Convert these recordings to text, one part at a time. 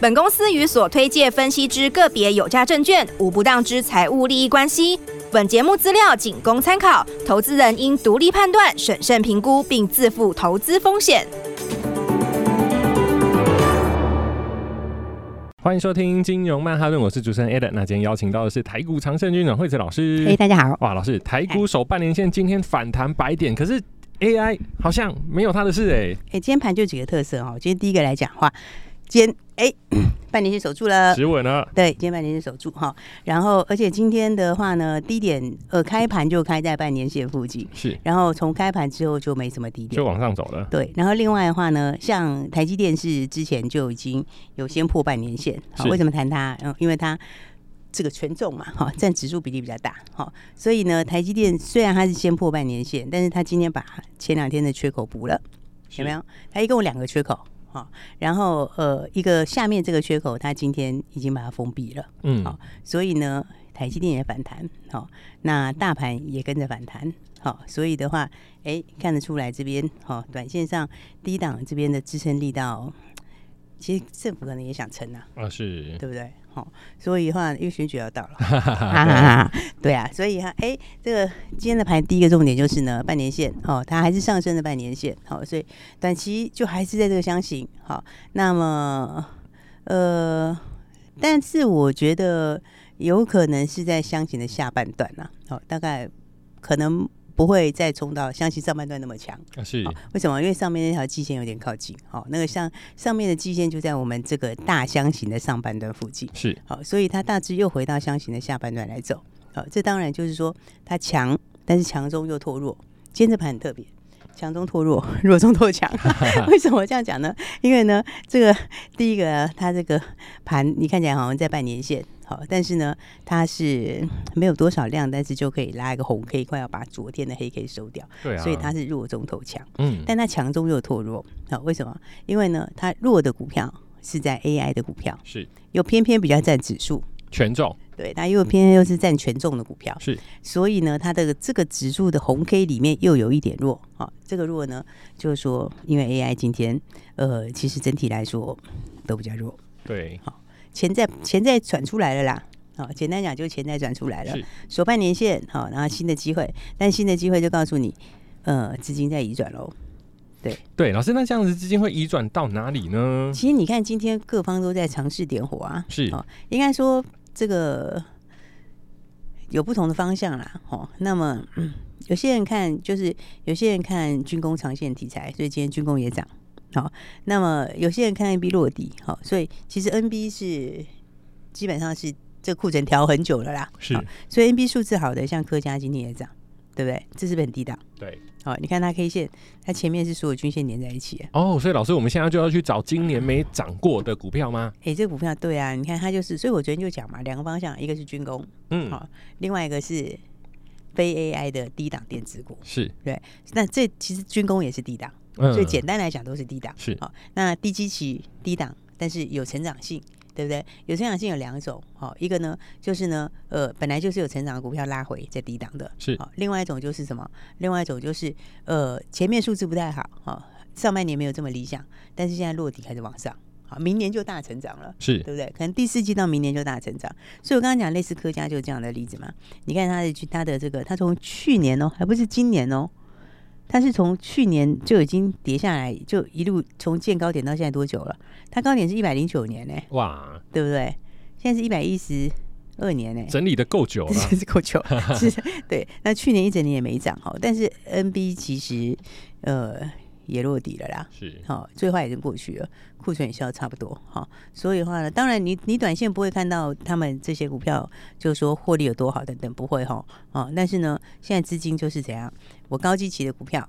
本公司与所推介分析之个别有价证券无不当之财务利益关系。本节目资料仅供参考，投资人应独立判断、审慎评估，并自负投资风险。欢迎收听金融曼哈顿，我是主持人 Ed。那今天邀请到的是台股常胜军长惠子老师。嘿，大家好。哇，老师，台股首半年线今天反弹百点，可是 AI 好像没有他的事哎、欸。哎，今天盘就几个特色哦，今天第一个来讲话。今天哎，半年线守住了，止稳了。对，今天半年线守住哈。然后，而且今天的话呢，低点呃开盘就开在半年线附近，是。然后从开盘之后就没什么低点，就往上走了。对。然后另外的话呢，像台积电是之前就已经有先破半年线，好，为什么谈它？嗯，因为它这个权重嘛，哈，占指数比例比较大，哈，所以呢，台积电虽然它是先破半年线，但是它今天把前两天的缺口补了，有没有？它一共有两个缺口。好，然后呃，一个下面这个缺口，它今天已经把它封闭了，嗯，好，所以呢，台积电也反弹，好，那大盘也跟着反弹，好，所以的话，哎，看得出来这边，好，短线上低档这边的支撑力道，其实政府可能也想撑啊，啊，是，对不对？所以的话，因为选举要到了，对啊，所以哈，哎，这个今天的盘第一个重点就是呢，半年线哦，它还是上升的半年线，好，所以短期就还是在这个箱型，好，那么呃，但是我觉得有可能是在箱型的下半段呐，好，大概可能。不会再冲到相信上半段那么强，是，为什么？因为上面那条季线有点靠近，好，那个像上面的季线就在我们这个大箱型的上半段附近，是，好，所以它大致又回到箱型的下半段来走，好，这当然就是说它强，但是强中又脱弱，今天这盘很特别，强中脱弱，弱中脱强，为什么这样讲呢？因为呢，这个第一个它这个盘你看起来好像在半年线。好，但是呢，它是没有多少量，但是就可以拉一个红 K，快要把昨天的黑 K 收掉。对啊，所以它是弱中透强。嗯，但它强中又脱弱。好，为什么？因为呢，它弱的股票是在 AI 的股票，是又偏偏比较占指数权重。对，它又偏偏又是占权重的股票。是，所以呢，它的这个指数的红 K 里面又有一点弱。啊，这个弱呢，就是说，因为 AI 今天呃，其实整体来说都比较弱。对，好。钱在钱在转出来了啦，好，简单讲就是钱在转出来了，守半年限，好，然后新的机会，但新的机会就告诉你，呃，资金在移转喽，对。对，老师，那这样子资金会移转到哪里呢？其实你看今天各方都在尝试点火啊，是，哦，应该说这个有不同的方向啦，哦，那么，嗯，有些人看就是有些人看军工长线题材，所以今天军工也涨。好，那么有些人看 NB 落底，好，所以其实 NB 是基本上是这个库存调很久了啦，是，所以 NB 数字好的，像科嘉今天也涨，对不对？这是不是很低档？对，好，你看它 K 线，它前面是所有均线连在一起。哦，所以老师，我们现在就要去找今年没涨过的股票吗？哎、欸，这个股票对啊，你看它就是，所以我昨天就讲嘛，两个方向，一个是军工，嗯，好，另外一个是非 AI 的低档电子股，是对，那这其实军工也是低档。所以简单来讲都是低档，是好。那低基期低档，但是有成长性，对不对？有成长性有两种，好，一个呢就是呢，呃，本来就是有成长的股票拉回在低档的，是好。另外一种就是什么？另外一种就是呃，前面数字不太好，哈，上半年没有这么理想，但是现在落底开始往上，好，明年就大成长了，是对不对？可能第四季到明年就大成长。所以我刚刚讲类似科嘉就是这样的例子嘛。你看它的它的这个，它从去年哦，还不是今年哦。它是从去年就已经跌下来，就一路从见高点到现在多久了？它高点是一百零九年呢、欸，哇，对不对？现在是一百一十二年呢、欸，整理的够久了，是够久，是，对。那去年一整年也没涨哈，但是 NB 其实呃。也落底了啦，是好，最坏已经过去了，库存也消差不多，好，所以的话呢，当然你你短线不会看到他们这些股票，就是说获利有多好等等，不会哈，啊，但是呢，现在资金就是怎样，我高基期的股票，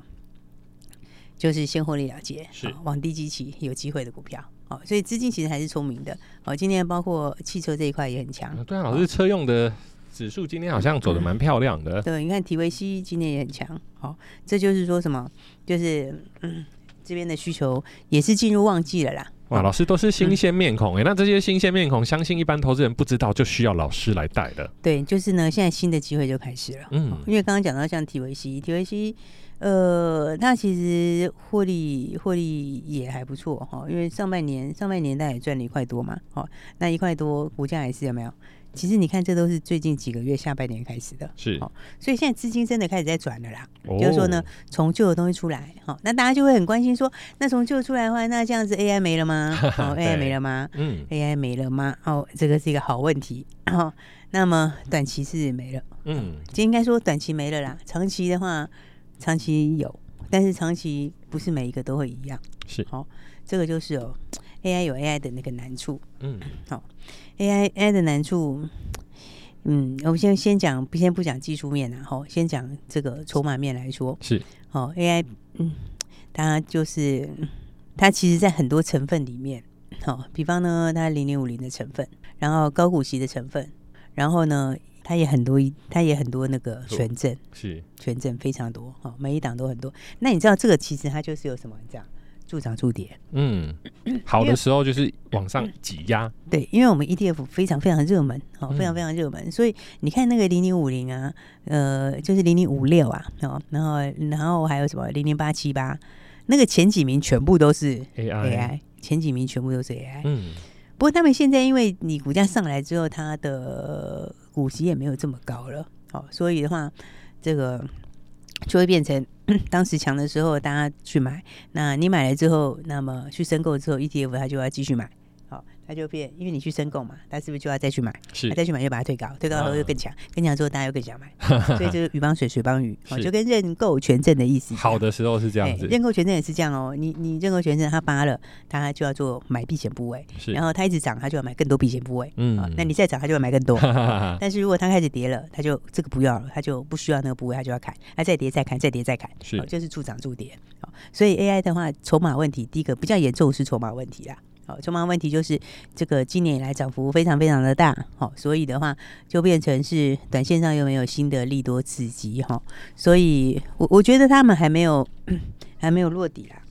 就是先获利了结，是、哦、往低基期有机会的股票。哦，所以资金其实还是聪明的。哦，今天包括汽车这一块也很强。对啊，老师，车用的指数今天好像走的蛮漂亮的。对，你看体维 C 今天也很强。好，这就是说什么？就是嗯，这边的需求也是进入旺季了啦。哇，老师都是新鲜面孔哎、嗯，那这些新鲜面孔，相信一般投资人不知道，就需要老师来带的。对，就是呢，现在新的机会就开始了。嗯，因为刚刚讲到像体维 C，体维 C，呃，它其实获利获利也还不错哈，因为上半年上半年大概也赚了一块多嘛，好，那一块多股价还是有没有？其实你看，这都是最近几个月下半年开始的，是，所以现在资金真的开始在转了啦。哦、就是说呢，从旧的东西出来，好，那大家就会很关心说，那从旧出来的话，那这样子 AI 没了吗？哦，AI 没了吗？嗯，AI 没了吗？哦，这个是一个好问题。哦，那么短期是没了，嗯，就应该说短期没了啦。长期的话，长期有，但是长期不是每一个都会一样。是，好，这个就是哦，AI 有 AI 的那个难处。嗯，好。AI AI 的难处，嗯，我们先先讲，不先不讲技术面啊，吼，先讲这个筹码面来说，是，哦，AI，嗯，它就是它其实在很多成分里面，好，比方呢，它零零五零的成分，然后高股息的成分，然后呢，它也很多，它也很多那个权证，是权证非常多，哈，每一档都很多。那你知道这个其实它就是有什么这样？助涨助跌，嗯，好的时候就是往上挤压，对，因为我们 ETF 非常非常热门，哦，非常非常热门，所以你看那个零零五零啊，呃，就是零零五六啊，哦，然后然后还有什么零零八七八，那个前几名全部都是 AI，AI，前几名全部都是 AI，嗯，不过他们现在因为你股价上来之后，它的股息也没有这么高了，哦，所以的话，这个就会变成。当时强的时候，大家去买。那你买了之后，那么去申购之后，ETF 它就要继续买。好，它就变，因为你去申购嘛，它是不是就要再去买？是，再去买又把它推高，推高后又更强，更强之后大家又更想买。所以就是鱼帮水，水帮鱼，哦，就跟认购权证的意思。好的时候是这样子，认购权证也是这样哦。你你认购权证它发了，它就要做买避险部位。是，然后它一直涨，它就要买更多避险部位。嗯，那你再涨，它就要买更多。但是如果它开始跌了，它就这个不要了，它就不需要那个部位，它就要砍。它再跌再砍，再跌再砍。是，就是助涨助跌。所以 AI 的话，筹码问题，第一个比较严重是筹码问题啦。好，筹码问题就是这个今年以来涨幅非常非常的大，好，所以的话就变成是短线上又没有新的利多刺激，哈，所以我我觉得他们还没有还没有落底啦。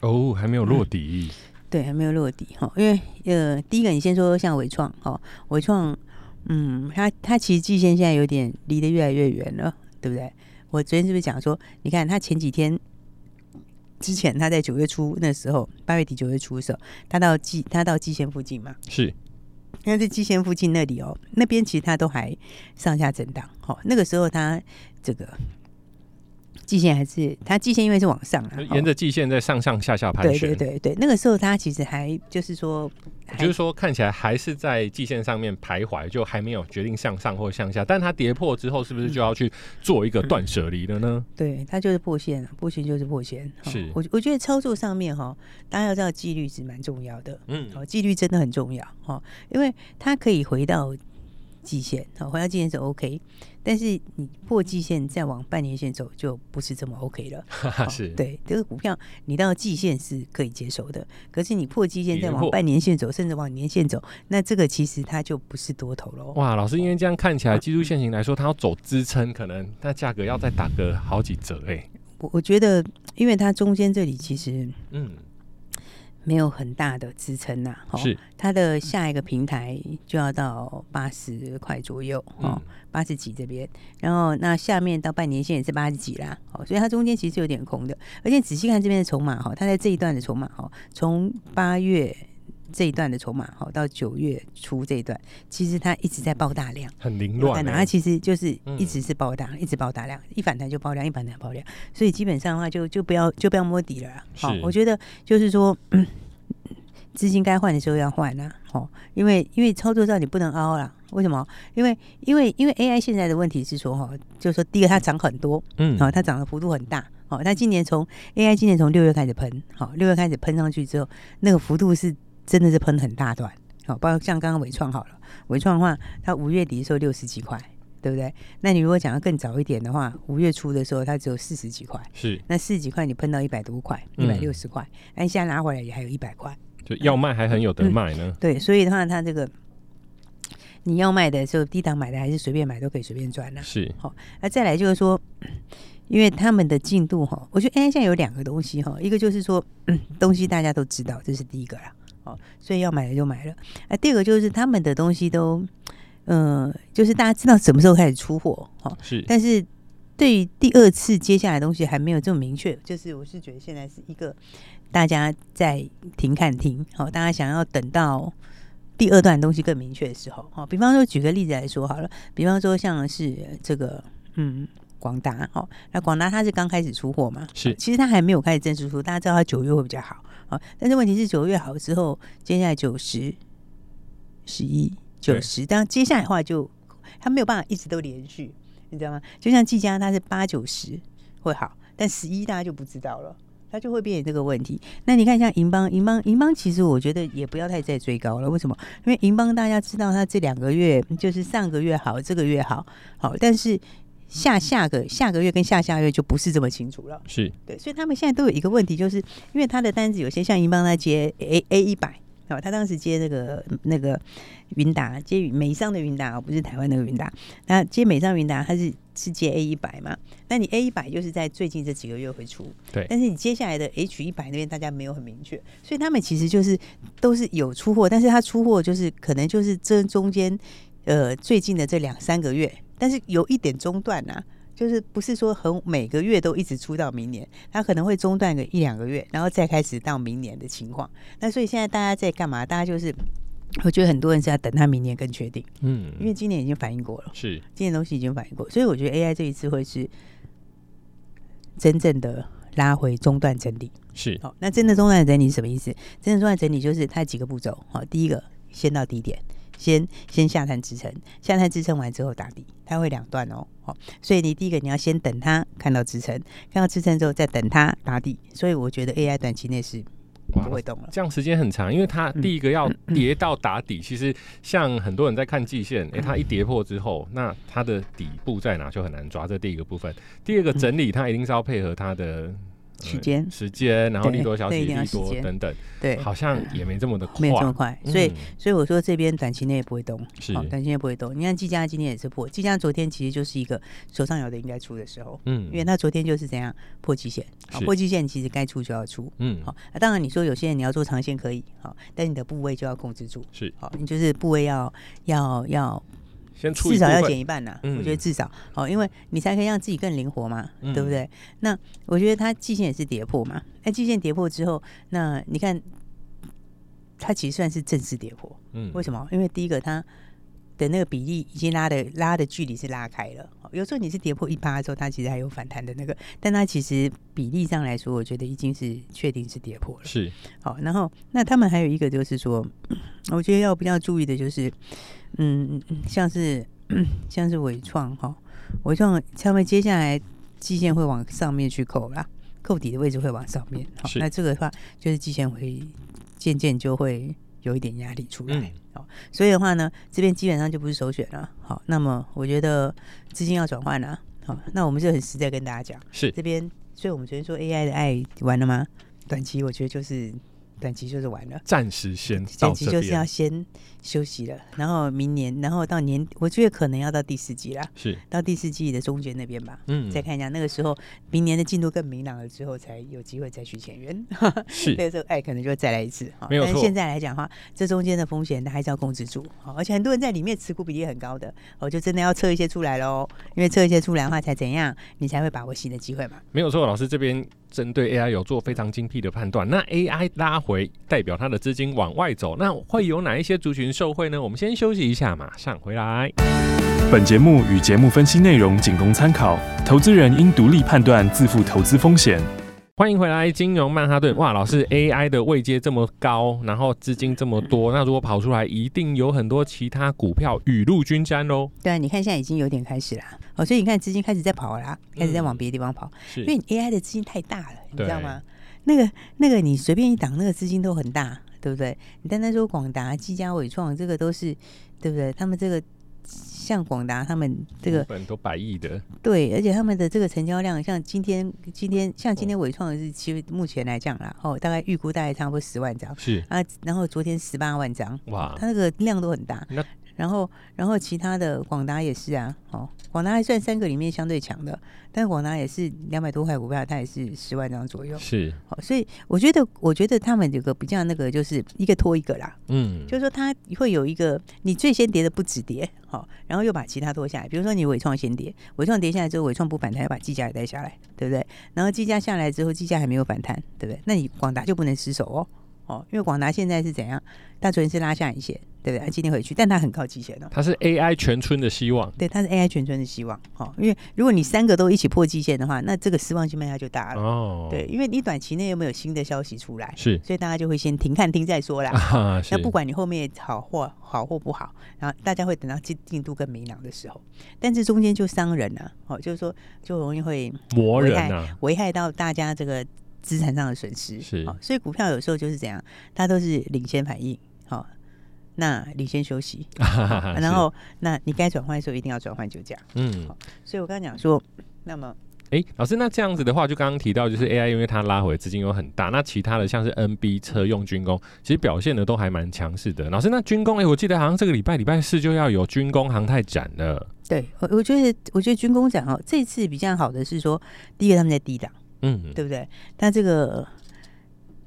哦，还没有落底。嗯、对，还没有落底，哈，因为呃，第一个你先说像伟创，哈，伟创，嗯，它它其实季线现在有点离得越来越远了，对不对？我昨天是不是讲说，你看它前几天。之前他在九月初那时候，八月底九月初的时候，他到季他到季线附近嘛，是，那在季线附近那里哦，那边其实他都还上下震荡，好，那个时候他这个。季线还是它季线，因为是往上啊，沿着季线在上上下下盘旋。对对对对，那个时候它其实还就是说，就是说看起来还是在季线上面徘徊，就还没有决定向上或向下。但它跌破之后，是不是就要去做一个断舍离了呢？嗯嗯、对，它就是破线，破线就是破线。是，我我觉得操作上面哈，大家要知道纪律是蛮重要的。嗯，好，纪律真的很重要哈，因为它可以回到。季线好，回到季线是 OK，但是你破季线再往半年线走就不是这么 OK 了。是，对这个股票你到季线是可以接受的，可是你破季线再往半年线走，甚至往年线走，那这个其实它就不是多头喽。哇，老师，因为这样看起来技术线型来说，它要走支撑，可能那价格要再打个好几折哎、欸。我我觉得，因为它中间这里其实嗯。没有很大的支撑呐，是。它的下一个平台就要到八十块左右，哦，八十几这边，然后那下面到半年线也是八十几啦，哦，所以它中间其实有点空的，而且仔细看这边的筹码哈，它在这一段的筹码哈，从八月这一段的筹码哈到九月初这一段，其实它一直在爆大量，很凌乱，它其实就是一直是爆大，一直爆大量，一反弹就爆量，一反弹爆量，所以基本上的话就就不要就不要摸底了，好，我觉得就是说。嗯资金该换的时候要换啊。好，因为因为操作上你不能凹了，为什么？因为因为因为 AI 现在的问题是说哈，就是说第一个它涨很多，嗯，啊，它涨的幅度很大，哦，它今年从 AI 今年从六月开始喷，好，六月开始喷上去之后，那个幅度是真的是喷很大段，好，包括像刚刚伟创好了，伟创的话，它五月底的时候六十几块，对不对？那你如果讲要更早一点的话，五月初的时候它只有四十几块，是。那四十几块你喷到一百多块，一百六十块，那你现在拿回来也还有一百块，就要卖还很有得卖呢。嗯、对，所以的话，它这个你要卖的时候，低档买的还是随便买都可以随便赚呢、啊。是。好，那再来就是说，因为他们的进度哈，我觉得 AI 现在有两个东西哈，一个就是说、嗯、东西大家都知道，这是第一个啦，哦，所以要买的就买了。啊，第二个就是他们的东西都。嗯、呃，就是大家知道什么时候开始出货，哈，是。但是对于第二次接下来的东西还没有这么明确，就是我是觉得现在是一个大家在停看停，好，大家想要等到第二段东西更明确的时候，哈。比方说举个例子来说好了，比方说像是这个，嗯，广达，哈，那广达它是刚开始出货嘛，是。其实它还没有开始正式出，大家知道它九月会比较好，啊，但是问题是九月好之后，接下来九十、十一。九十，但接下来的话就，它没有办法一直都连续，你知道吗？就像季佳，它是八九十会好，但十一大家就不知道了，它就会变成这个问题。那你看像银邦，银邦，银邦，其实我觉得也不要太再追高了。为什么？因为银邦大家知道，它这两个月就是上个月好，这个月好，好，但是下下个下个月跟下下月就不是这么清楚了。是对，所以他们现在都有一个问题，就是因为他的单子有些像银邦在接 A A 一百。哦，他当时接那个那个云达，接美商的云达，而不是台湾那个云达。那接美商云达，他是是接 A 一百嘛？那你 A 一百就是在最近这几个月会出，对。但是你接下来的 H 一百那边大家没有很明确，所以他们其实就是都是有出货，但是他出货就是可能就是这中间呃最近的这两三个月，但是有一点中断呐、啊。就是不是说很每个月都一直出到明年，它可能会中断个一两个月，然后再开始到明年的情况。那所以现在大家在干嘛？大家就是，我觉得很多人是要等他明年更确定。嗯，因为今年已经反应过了，是今年东西已经反应过，所以我觉得 AI 这一次会是真正的拉回中断整理。是，好，那真的中断整理是什么意思？真的中断整理就是它几个步骤。好，第一个先到低点。先先下探支撑，下探支撑完之后打底，它会两段哦。好，所以你第一个你要先等它看到支撑，看到支撑之后再等它打底。所以我觉得 AI 短期内是不会动了。这样时间很长，因为它第一个要跌到打底。嗯、其实像很多人在看季线，哎、欸，它一跌破之后，那它的底部在哪就很难抓。这第一个部分，第二个整理它一定是要配合它的。时间、嗯、时间，然后利多消息、利多等等，对，好像也没这么的快，没这么快，所以，嗯、所以我说这边短期内也不会动，是，短期内不会动。你看技嘉今天也是破，技嘉昨天其实就是一个手上有的应该出的时候，嗯，因为他昨天就是怎样破季线，好，破季线其实该出就要出，嗯，好，啊，当然你说有些人你要做长线可以，好，但你的部位就要控制住，是，好，你就是部位要要要。先出至少要减一半呐、啊，嗯、我觉得至少。哦，因为你才可以让自己更灵活嘛，嗯、对不对？那我觉得它季线也是跌破嘛，那季线跌破之后，那你看它其实算是正式跌破，嗯，为什么？因为第一个它的那个比例已经拉的拉的距离是拉开了，有时候你是跌破一趴的时候，它其实还有反弹的那个，但它其实比例上来说，我觉得已经是确定是跌破了，是好。然后那他们还有一个就是说，我觉得要比较注意的就是。嗯，像是 像是伟创哈，伟创他们接下来季线会往上面去扣啦，扣底的位置会往上面。好，那这个的话就是季线会渐渐就会有一点压力出来。好，所以的话呢，这边基本上就不是首选了。好，那么我觉得资金要转换了。好，那我们就很实在跟大家讲，是这边。所以我们昨天说 AI 的爱完了吗？短期我觉得就是。短期就是完了，暂时先，短期就是要先休息了，然后明年，然后到年，我觉得可能要到第四季啦，是。到第四季的中间那边吧，嗯，再看一下那个时候，明年的进度更明朗了之后，才有机会再去签约，是。那个时候哎，可能就再来一次，没有。错。但是现在来讲的话，这中间的风险它还是要控制住，好而且很多人在里面持股比例很高的，我就真的要撤一些出来喽，因为撤一些出来的话，才怎样，你才会把握新的机会嘛。没有错，老师这边。针对 AI 有做非常精辟的判断，那 AI 拉回代表它的资金往外走，那会有哪一些族群受惠呢？我们先休息一下，马上回来。本节目与节目分析内容仅供参考，投资人应独立判断，自负投资风险。欢迎回来，金融曼哈顿。哇，老师，AI 的位阶这么高，然后资金这么多，那如果跑出来，一定有很多其他股票雨露均沾喽。对啊，你看现在已经有点开始了，哦，所以你看资金开始在跑啦，开始在往别的地方跑，嗯、因为你 AI 的资金太大了，你知道吗？那个那个，你随便一档，那个资金都很大，对不对？你单单说广达、技嘉、伟创，这个都是，对不对？他们这个。像广达他们这个本都百亿的，对，而且他们的这个成交量，像今天今天像今天伟创的是，其实目前来讲啦，哦，大概预估大概差不多十万张，是。啊，然后昨天十八万张，哇，它那个量都很大。那然后，然后其他的广达也是啊，哦，广达还算三个里面相对强的，但广达也是两百多块股票，它也是十万张左右，是，好，所以我觉得，我觉得他们有个比较那个，就是一个拖一个啦，嗯，就是说它会有一个，你最先跌的不止跌，好，然后又把其他拖下来，比如说你伟创先跌，伟创跌下来之后，伟创不反弹，要把计价也带下来，对不对？然后计价下来之后，计价还没有反弹，对不对？那你广达就不能失手哦。哦，因为广达现在是怎样？它昨天是拉下影线，对不对？它今天回去，但它很靠季线哦。它是 AI 全村的希望，对，它是 AI 全村的希望。哦，因为如果你三个都一起破季线的话，那这个失望性卖压就大了。哦，对，因为你短期内又没有新的消息出来？是，所以大家就会先停看听再说啦。啊，那不管你后面好或好或不好，然后大家会等到进进度更明朗的时候，但是中间就伤人了。哦，就是说就容易会磨人啊，危害到大家这个。资产上的损失是，所以股票有时候就是这样，它都是领先反应，好，那领先休息，然后那你该转换的时候一定要转换就这样，嗯，所以我刚刚讲说，那么，哎，老师，那这样子的话，就刚刚提到就是 AI，因为它拉回资金又很大，那其他的像是 NB 车用军工，其实表现的都还蛮强势的。老师，那军工，哎，我记得好像这个礼拜礼拜四就要有军工航太展了，对，我我觉得我觉得军工展哦，这次比较好的是说，第一个他们在低档。嗯，对不对？但这个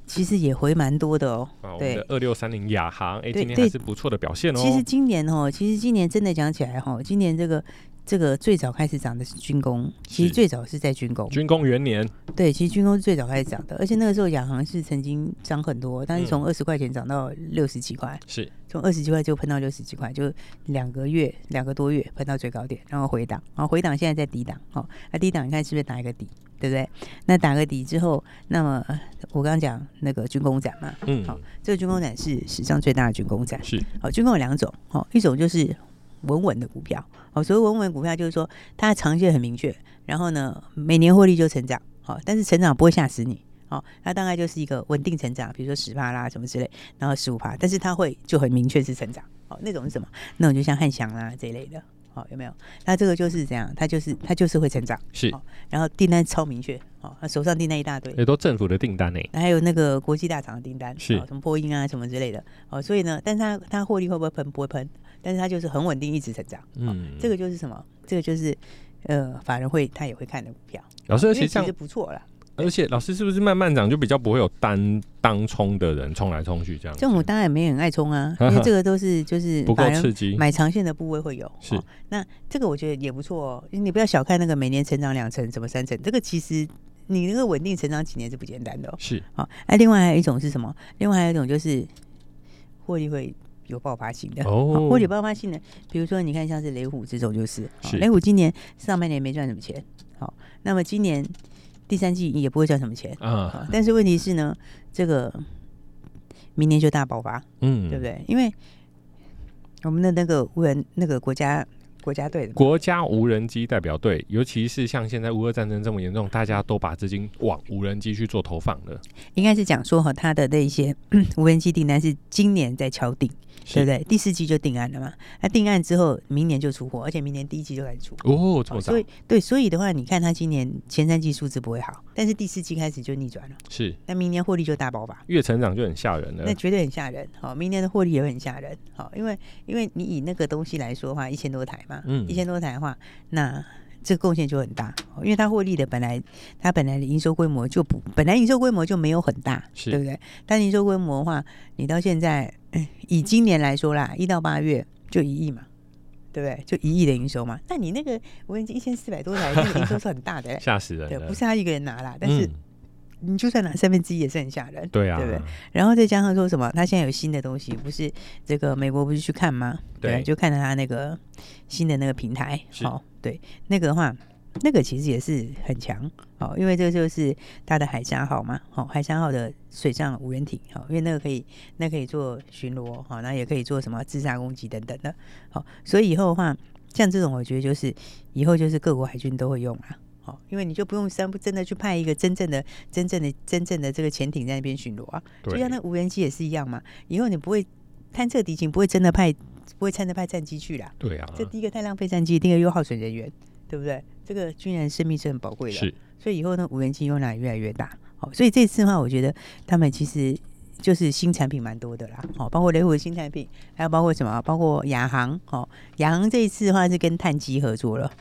其实也回蛮多的哦。啊，对，二六三零亚航，哎，今年还是不错的表现哦。其实今年哦，其实今年真的讲起来哈，今年这个这个最早开始涨的是军工，其实最早是在军工，军工元年。对，其实军工是最早开始涨的，而且那个时候亚航是曾经涨很多，但是从二十块钱涨到六十几块，是从二十几块就喷到六十几块，就两个月两个多月喷到最高点，然后回档，然后回档现在在低档，好，那低档你看是不是打一个底？对不对？那打个底之后，那么我刚刚讲那个军工展嘛，嗯，好，这个军工展是史上最大的军工展，是。好，军工有两种，好，一种就是稳稳的股票，好，所以稳稳股票就是说它的长线很明确，然后呢每年获利就成长，好，但是成长不会吓死你，好，它大概就是一个稳定成长，比如说十趴啦什么之类，然后十五趴，但是它会就很明确是成长，好，那种是什么？那种就像汉翔啦这一类的。好，有没有？那这个就是这样，它就是它就是会成长，是。然后订单超明确，好，他手上订单一大堆，也都政府的订单呢，还有那个国际大厂的订单，是，什么波音啊什么之类的，哦，所以呢，但是它它获利会不会喷？不会喷，但是它就是很稳定，一直成长。嗯，这个就是什么？这个就是呃，法人会他也会看的股票。老师，而且其实不错了。而且老师是不是慢慢涨就比较不会有单当冲的人冲来冲去这样？这种当然没人爱冲啊，因为这个都是就是不够刺激，买长线的部位会有。是，那这个我觉得也不错哦。你不要小看那个每年成长两成、什么三成，这个其实你那个稳定成长几年是不简单的哦。是，好，那另外还有一种是什么？另外还有一种就是获利会有爆发性的哦，或者爆发性的，比如说你看像是雷虎这种就是，雷虎今年上半年没赚什么钱，好，那么今年。第三季也不会赚什么钱啊，但是问题是呢，这个明年就大爆发，嗯，对不对？因为我们的那个无人那个国家。国家队的国家无人机代表队，尤其是像现在乌俄战争这么严重，大家都把资金往无人机去做投放了。应该是讲说哈，他的那些 无人机订单是今年在敲定，对不对？第四季就定案了嘛？那定案之后，明年就出货，而且明年第一季就开始出货哦，这么早。所以对，所以的话，你看他今年前三季数字不会好，但是第四季开始就逆转了，是。那明年获利就大爆发，越成长就很吓人了，那绝对很吓人。好，明年的获利也很吓人。好，因为因为你以那个东西来说的话，一千多台嘛，嗯，一千多台。的话，那这个贡献就很大，因为它获利的本来它本来的营收规模就不，本来营收规模就没有很大，对不对？但营收规模的话，你到现在以今年来说啦，一到八月就一亿嘛，对不对？就一亿的营收嘛。那你那个无人机一千四百多台，那个营收是很大的，吓死人。对，不是他一个人拿啦，但是。嗯你就算拿三分之一也是很吓人，对啊，对不对？然后再加上说什么，他现在有新的东西，不是这个美国不是去看吗？对，对，就看到他那个新的那个平台，好、哦，对，那个的话，那个其实也是很强，好、哦，因为这个就是他的海峡号嘛，好、哦，海峡号的水上无人艇，好、哦，因为那个可以，那、可以做巡逻，好、哦，那也可以做什么自杀攻击等等的，好、哦，所以以后的话，像这种我觉得就是以后就是各国海军都会用啊。好，因为你就不用三不真的去派一个真正的、真正的、真正的这个潜艇在那边巡逻啊。就像那无人机也是一样嘛。以后你不会探测敌情，不会真的派不会掺着派战机去啦。对啊，这第一个太浪费战机，第二个又耗损人员，对不对？这个军人生命是很宝贵的，是。所以以后呢，无人机用量越来越大。好，所以这次的话，我觉得他们其实就是新产品蛮多的啦。好，包括雷虎的新产品，还有包括什么？包括亚航。哦，亚航这一次的话是跟碳基合作了。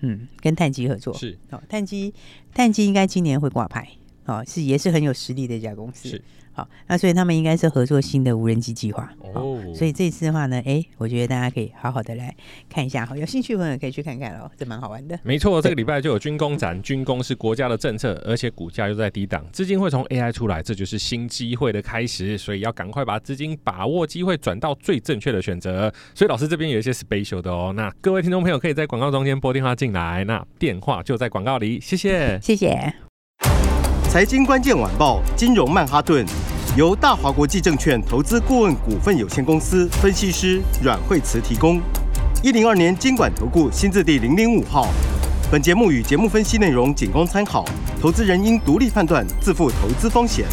嗯，跟碳基合作是。哦，碳基，碳基应该今年会挂牌。哦，是也是很有实力的一家公司。是。好，那所以他们应该是合作新的无人机计划哦。所以这次的话呢，哎，我觉得大家可以好好的来看一下好，有兴趣的朋友可以去看看哦，这蛮好玩的。没错，这个礼拜就有军工展，军工是国家的政策，而且股价又在低档，资金会从 AI 出来，这就是新机会的开始，所以要赶快把资金把握机会转到最正确的选择。所以老师这边有一些 special 的哦，那各位听众朋友可以在广告中间拨电话进来，那电话就在广告里，谢谢，谢谢。财经关键晚报，金融曼哈顿。由大华国际证券投资顾问股份有限公司分析师阮惠慈提供。一零二年监管投顾新字第零零五号。本节目与节目分析内容仅供参考，投资人应独立判断，自负投资风险。